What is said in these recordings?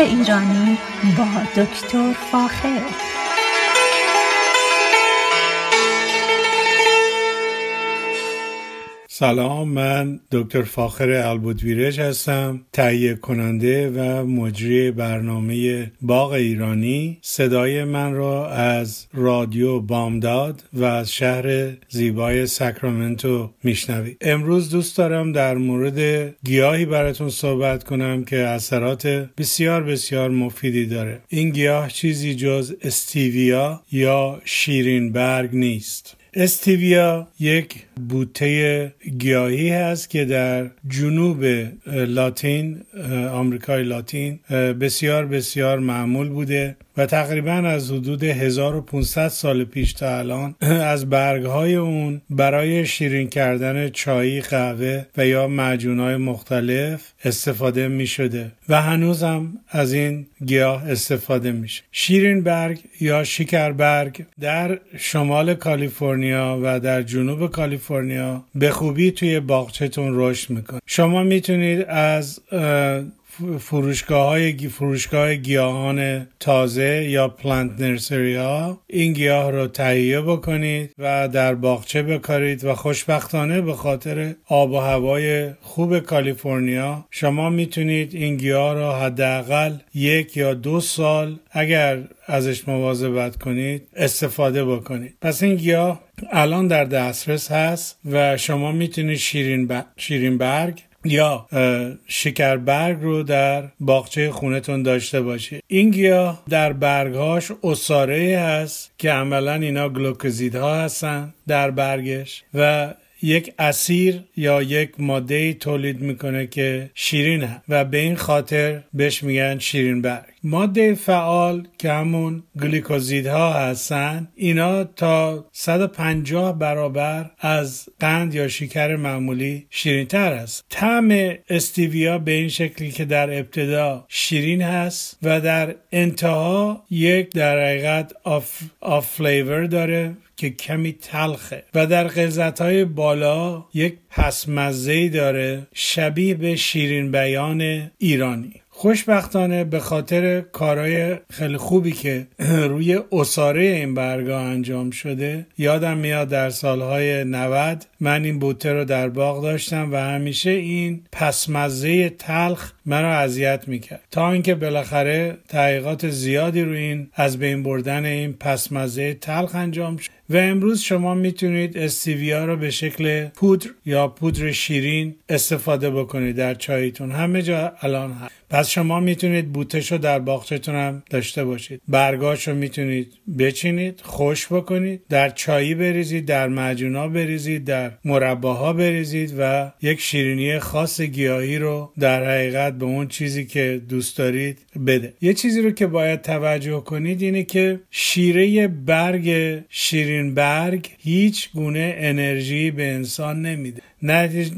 ایرانی با دکتر فاخر. سلام من دکتر فاخر البودویرش هستم تهیه کننده و مجری برنامه باغ ایرانی. صدای من را از رادیو بامداد و از شهر زیبای ساکرامنتو میشنوید. امروز دوست دارم در مورد گیاهی براتون صحبت کنم که اثرات بسیار بسیار مفیدی داره. این گیاه چیزی جز استیویا یا شیرین برگ نیست. استیویا یک بوته گیاهی هست که در جنوب لاتین آمریکای لاتین بسیار بسیار معمول بوده و تقریبا از حدود 1500 سال پیش تا الان از برگهای اون برای شیرین کردن چای قهوه و یا معجونهای مختلف استفاده می شده و هنوز هم از این گیاه استفاده میشه. شیرین برگ یا شکر برگ در شمال کالیفرنیا و در جنوب کالیفرنیا به خوبی توی باغچهتون رشد می‌کنه. شما می‌تونید از فروشگاه های فروشگاه گیاهان تازه یا پلانت نرسری ها این گیاه رو تهیه بکنید و در باغچه بکارید و خوشبختانه به خاطر آب و هوای خوب کالیفرنیا شما می‌تونید این گیاه رو حداقل یک یا دو سال اگر ازش مواظبت کنید استفاده بکنید. پس این گیاه الان در دسترس هست و شما می‌تونید شیرین, برگ یا شکربرگ رو در باغچه خونتون داشته باشید این گیاه در برگهاش اصاره هست که عملا اینا گلوکوزیدها هستن در برگش و یک اسیر یا یک ماده تولید می‌کنه که شیرینه و به این خاطر بهش میگن شیرین برگ ماده فعال که همون گلیکوزیدها هستن اینا تا 150 برابر از قند یا شکر معمولی شیرین تر است. طعم استیویا به این شکلی که در ابتدا شیرین هست و در انتها یک در حقیقت off, off flavor داره که کمی تلخه و در غلظت های بالا یک پسمزه داره شبیه به شیرین بیان ایرانی. خوشبختانه به خاطر کارهای خیلی خوبی که روی عصاره این برگاه انجام شده یادم میاد در سالهای 90 من این بوته رو در باغ داشتم و همیشه این پسمزه تلخ مرا اذیت می‌کرد. تا اینکه بالاخره تحقیقات زیادی روی این از بین بردن این پسمزه تلخ انجام شد. و امروز شما می‌تونید استیویا رو به شکل پودر یا پودر شیرین استفاده بکنید در چایتون. همه جا الان هست. پس شما می‌تونید بوتش رو در باغچتون هم داشته باشید. برگاش رو می‌تونید بچینید خوش بکنید در چایی بریزید در مجونا بریزید در مرباها بریزید و یک شیرینی خاص گیاهی رو در حقیقت به اون چیزی که دوست دارید بده. یه چیزی رو که باید توجه کنید اینه که شیره برگ شیرین برگ هیچ گونه انرژی به انسان نمیده.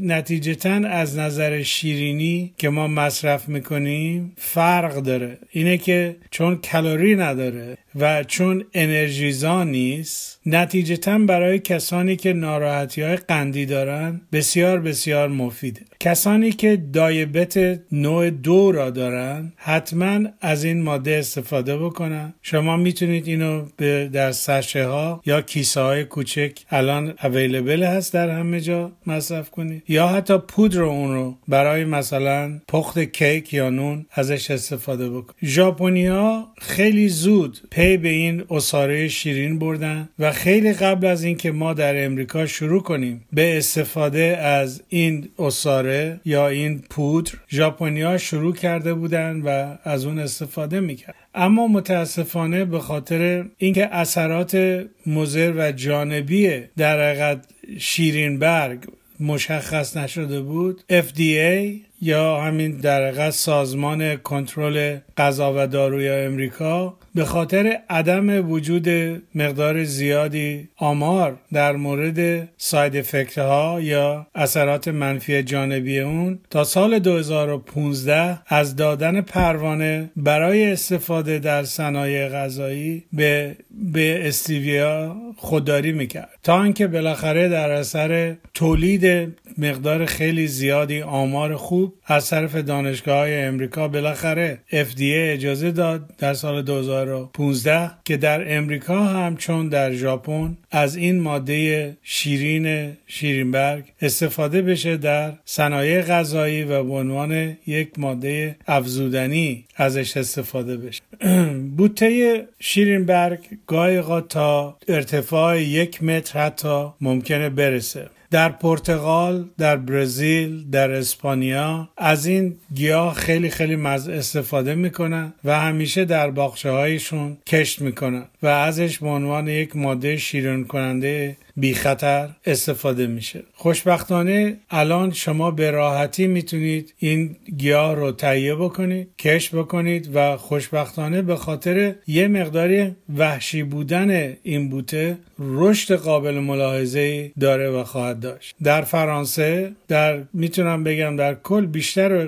نتیجتا از نظر شیرینی که ما مصرف می‌کنیم فرق داره. اینه که چون کالری نداره و چون انرژیزا نیست نتیجتا برای کسانی که ناراحتی های قندی دارن بسیار بسیار مفیده. کسانی که دایبت نوع دو را دارن حتما از این ماده استفاده بکنن. شما می‌تونید اینو به در سشه ها یا کیسه های کوچک الان اویلیبل هست در همه جا مصرف کنید. یا حتی پودر اون رو برای مثلا پخت کیک یا نون ازش استفاده بکنید. ژاپنیا خیلی زود پی به این اصاره شیرین بردن و خیلی قبل از اینکه ما در امریکا شروع کنیم به استفاده از این اصاره یا این پودر ژاپنیا شروع کرده بودن و از اون استفاده می‌کرد. اما متاسفانه به خاطر اینکه اثرات مضر و جانبی در حقیقت شیرین برگ مشخص نشده بود FDA یا همین در سازمان کنترل غذا و داروی امریکا به خاطر عدم وجود مقدار زیادی آمار در مورد ساید افکت ها یا اثرات منفی جانبی اون تا سال 2015 از دادن پروانه برای استفاده در صنایع غذایی به به استیویا خودداری می‌کرد. تا اینکه بالاخره در اثر تولید مقدار خیلی زیادی آمار خوب از طرف دانشگاه های امریکا بالاخره FDA اجازه داد در سال 2015 که در امریکا هم چون در ژاپن از این ماده شیرین شیرینبرگ استفاده بشه در صنایع غذایی و به عنوان یک ماده افزودنی ازش استفاده بشه. بوته شیرینبرگ گاهی تا ارتفاع یک متر حتی ممکنه برسه. در پرتغال، در برزیل، در اسپانیا از این گیاه خیلی خیلی مز استفاده می‌کنن و همیشه در باخشه هایشون کشت می‌کنن و ازش به عنوان یک ماده شیرین کننده بی خطر استفاده میشه. خوشبختانه الان شما به راحتی می‌تونید این گیاه رو تهیه بکنید کش بکنید و خوشبختانه به خاطر یه مقداری وحشی بودن این بوته رشد قابل ملاحظه داره و خواهد داشت. در فرانسه در می‌تونم بگم در کل بیشتر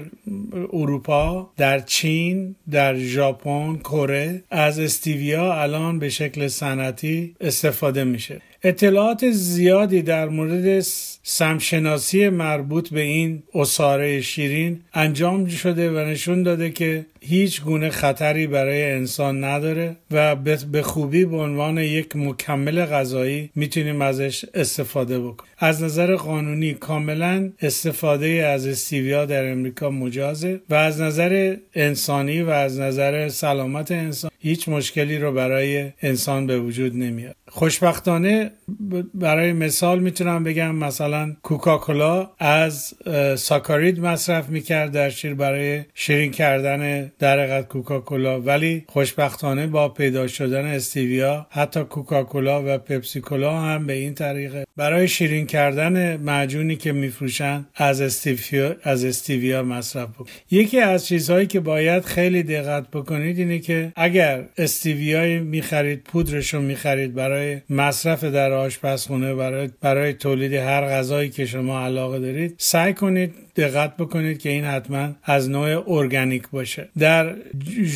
اروپا در چین در ژاپن کره از استیویا الان به شکل صنعتی استفاده میشه. اطلاعات زیادی در مورد سمشناسی مربوط به این اصاره شیرین انجام شده و نشون داده که هیچ گونه خطری برای انسان نداره و به خوبی به عنوان یک مکمل غذایی می‌تونیم ازش استفاده بکنیم. از نظر قانونی کاملا استفاده از استیویا در امریکا مجازه و از نظر انسانی و از نظر سلامت انسان هیچ مشکلی رو برای انسان به وجود نمیاد. خوشبختانه برای مثال می‌تونم بگم مثلا کوکاکولا از ساکارید مصرف می‌کرد در شیر برای شیرین کردن در کوکاکولا. ولی خوشبختانه با پیدا شدن استیویا حتی کوکاکولا و پپسیکولا هم به این طریقه. برای شیرین کردن معجونی که میفروشن از استیویا از استیویا مصرف بکن. یکی از چیزهایی که باید خیلی دقت بکنید اینه که اگر استیویای می‌خرید پودرش رو می‌خرید برای مصرف در آشپزخونه برای برای تولید هر غذایی که شما علاقه دارید سعی کنید دقت بکنید که این حتما از نوع ارگانیک باشه. در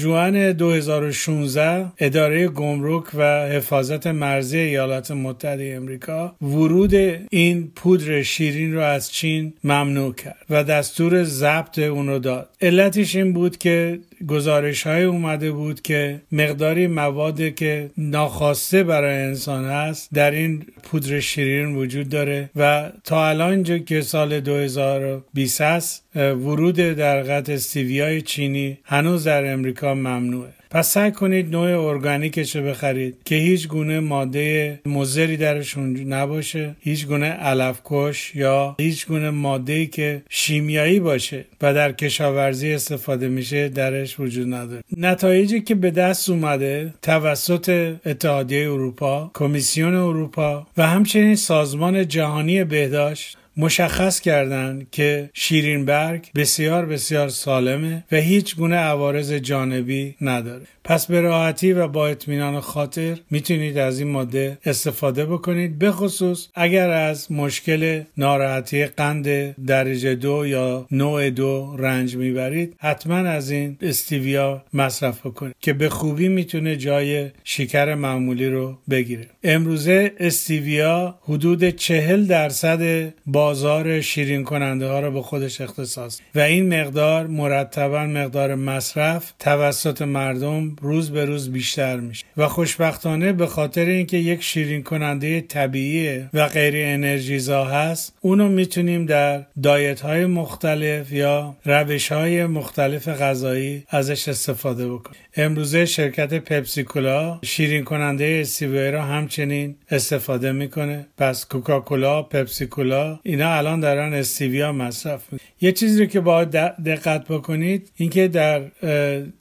جوان 2016 اداره گمرک و حفاظت مرزی ایالات متحده امریکا ورود این پودر شیرین رو از چین ممنوع کرد و دستور ضبط اون رو داد. علتش این بود که گزارش های اومده بود که مقداری مواد که ناخواسته برای انسان هست در این پودر شیرین وجود داره و تا الان که سال 2020 هست ورود در قطع استیویای چینی هنوز در امریکا ممنوعه. پس سعی کنید نوع ارگانیکش رو بخرید که هیچ گونه ماده مزری درشون نباشه هیچ گونه علفکش یا هیچ گونه ماده که شیمیایی باشه و در کشاورزی استفاده میشه درش وجود نداره. نتایجی که به دست اومده توسط اتحادیه اروپا کمیسیون اروپا و همچنین سازمان جهانی بهداشت مشخص کردند که شیرینبرگ بسیار بسیار سالمه و هیچ گونه عوارض جانبی نداره. پس به راحتی و با اطمینان خاطر می‌تونید از این ماده استفاده بکنید به خصوص اگر از مشکل ناراحتی قند درجه دو یا نوع دو رنج می‌برید حتما از این استیویا مصرف بکنید که به خوبی می‌تونه جای شکر معمولی رو بگیره. امروزه استیویا حدود چهل درصد بازار شیرین کننده ها رو به خودش اختصاص. و این مقدار مرتبا مقدار مصرف توسط مردم روز به روز بیشتر میشه. و خوشبختانه به خاطر اینکه یک شیرین کننده طبیعی و غیر انرژیزا هست اونو می‌تونیم در دایت های مختلف یا روش های مختلف غذایی ازش استفاده بکنیم. امروزه شرکت پپسیکولا شیرین کننده استیویا را همچنین استفاده می‌کنه. پس کوکاکولا پپسیکولا اینا الان دارن استیویا مصرف می‌کنن یه چیزی رو که باید دقت بکنید اینکه در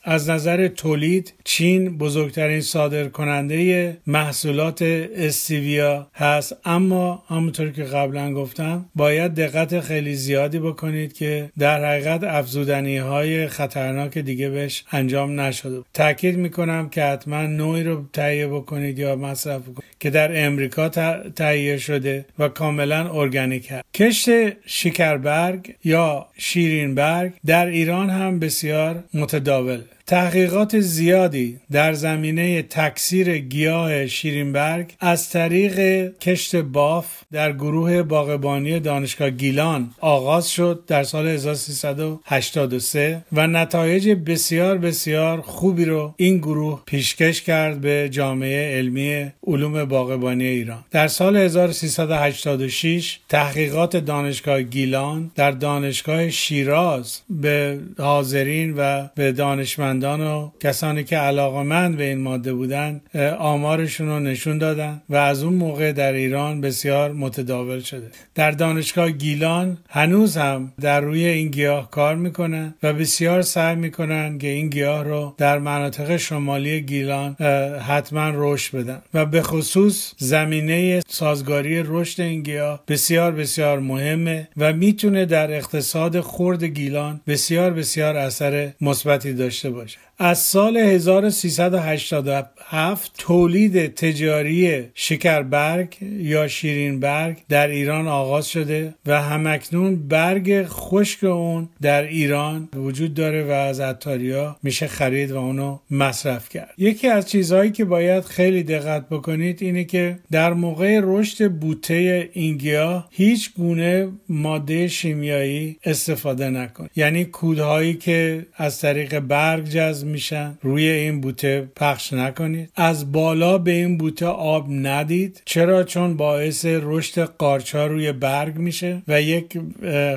از نظر تولید چین بزرگترین صادر کننده محصولات استیویا هست. اما همونطور که قبلا گفتم باید دقت خیلی زیادی بکنید که در حقیقت افزودنی های خطرناک دیگه بهش انجام نشده. تاکید می‌کنم که حتما نوعی رو تهیه بکنید یا مصرف بکنید که در امریکا تهیه شده و کاملا ارگانیک هست. کشت شکربرگ یا شیرینبرگ در ایران هم بسیار متداول. تحقیقات زیادی در زمینه تکثیر گیاه شیرینبرگ از طریق کشت باف در گروه باغبانی دانشگاه گیلان آغاز شد در سال 1383 و نتایج بسیار بسیار خوبی رو این گروه پیشکش کرد به جامعه علمی علوم باغبانی ایران. در سال 1386 تحقیقات دانشگاه گیلان در دانشگاه شیراز به حاضرین و به دانشمندان و کسانی که علاقمند به این ماده بودن آمارشون رو نشون دادن و از اون موقع در ایران بسیار متداول شده. در دانشگاه گیلان هنوز هم در روی این گیاه کار می‌کنن و بسیار سعی می‌کنن که این گیاه رو در مناطق شمالی گیلان حتما رشد بدن و به خصوص زمینه سازگاری رشد این گیاه بسیار بسیار مهمه و می‌تونه در اقتصاد خرد گیلان بسیار بسیار اثر مثبتی داشته باشه. از سال 1387 تولید تجاری شکربرگ یا شیرینبرگ در ایران آغاز شده و همکنون برگ خشک اون در ایران وجود داره و از اتاریا میشه خرید و اونو مصرف کرد. یکی از چیزهایی که باید خیلی دقت بکنید اینه که در موقع رشد بوته این گیاه هیچ گونه ماده شیمیایی استفاده نکن. یعنی کودهایی که از طریق برگ جذب میشن. روی این بوته پخش نکنید. از بالا به این بوته آب ندید. چرا؟ چون باعث رشد قارچها روی برگ میشه و یک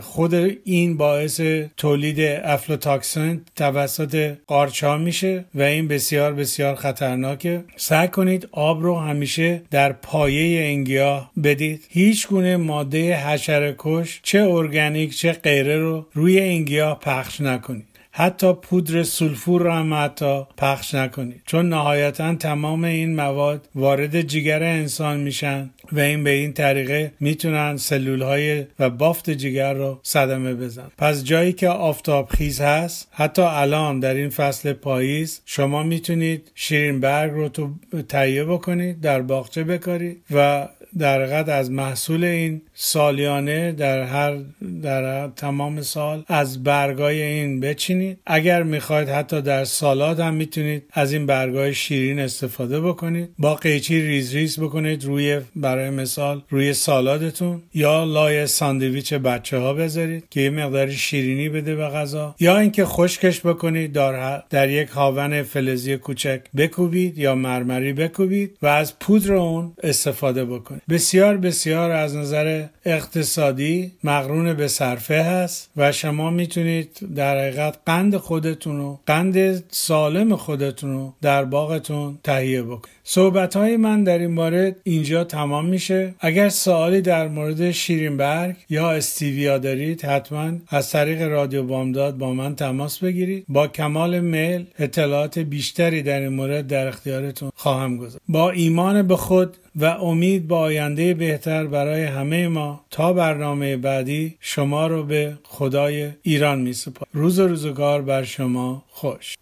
خود این باعث تولید آفلاتوکسین توسط قارچها میشه و این بسیار بسیار خطرناکه. سعی کنید آب رو همیشه در پایه این گیاه بدید. هیچ گونه ماده حشره کش چه ارگانیک چه غیره رو روی این گیاه پخش نکنید. حتی پودر سولفور را هم حتی پخش نکنید. چون نهایتا تمام این مواد وارد جگر انسان میشن و این به این طریقه می‌تونن سلول های و بافت جگر رو صدمه بزنن پس جایی که آفتاب خیز هست حتی الان در این فصل پاییز شما می‌تونید شیرین برگ رو تو تهیه بکنید در باغچه بکارید و در از محصول این سالیانه در هر در تمام سال از برگای این بچینید. اگر می‌خواید حتی در سالاد هم می‌تونید از این برگای شیرین استفاده بکنید. با قیچی ریز ریز بکنید روی برای مثال روی سالادتون یا لای ساندویچ بچه ها بذارید که یه مقدار شیرینی بده به غذا. یا اینکه خشکش بکنید در, در یک هاون فلزی کوچک بکوبید یا مرمری بکوبید و از پودر اون استفاده بکنید. بسیار بسیار از نظر اقتصادی مقرون به صرفه هست و شما می‌تونید در حقیقت قند خودتون رو قند سالم خودتون رو در باغتون تهیه بکنید. صحبت های من در این مورد اینجا تمام میشه. اگر سوالی در مورد شیرینبرگ یا استیویا دارید حتما از طریق رادیو بامداد با من تماس بگیرید. با کمال میل اطلاعات بیشتری در این مورد در اختیارتون خواهم گذاشت. با ایمان به خود و امید با آینده بهتر برای همه ما تا برنامه بعدی شما رو به خدای ایران می روز روزگار بر شما خوش.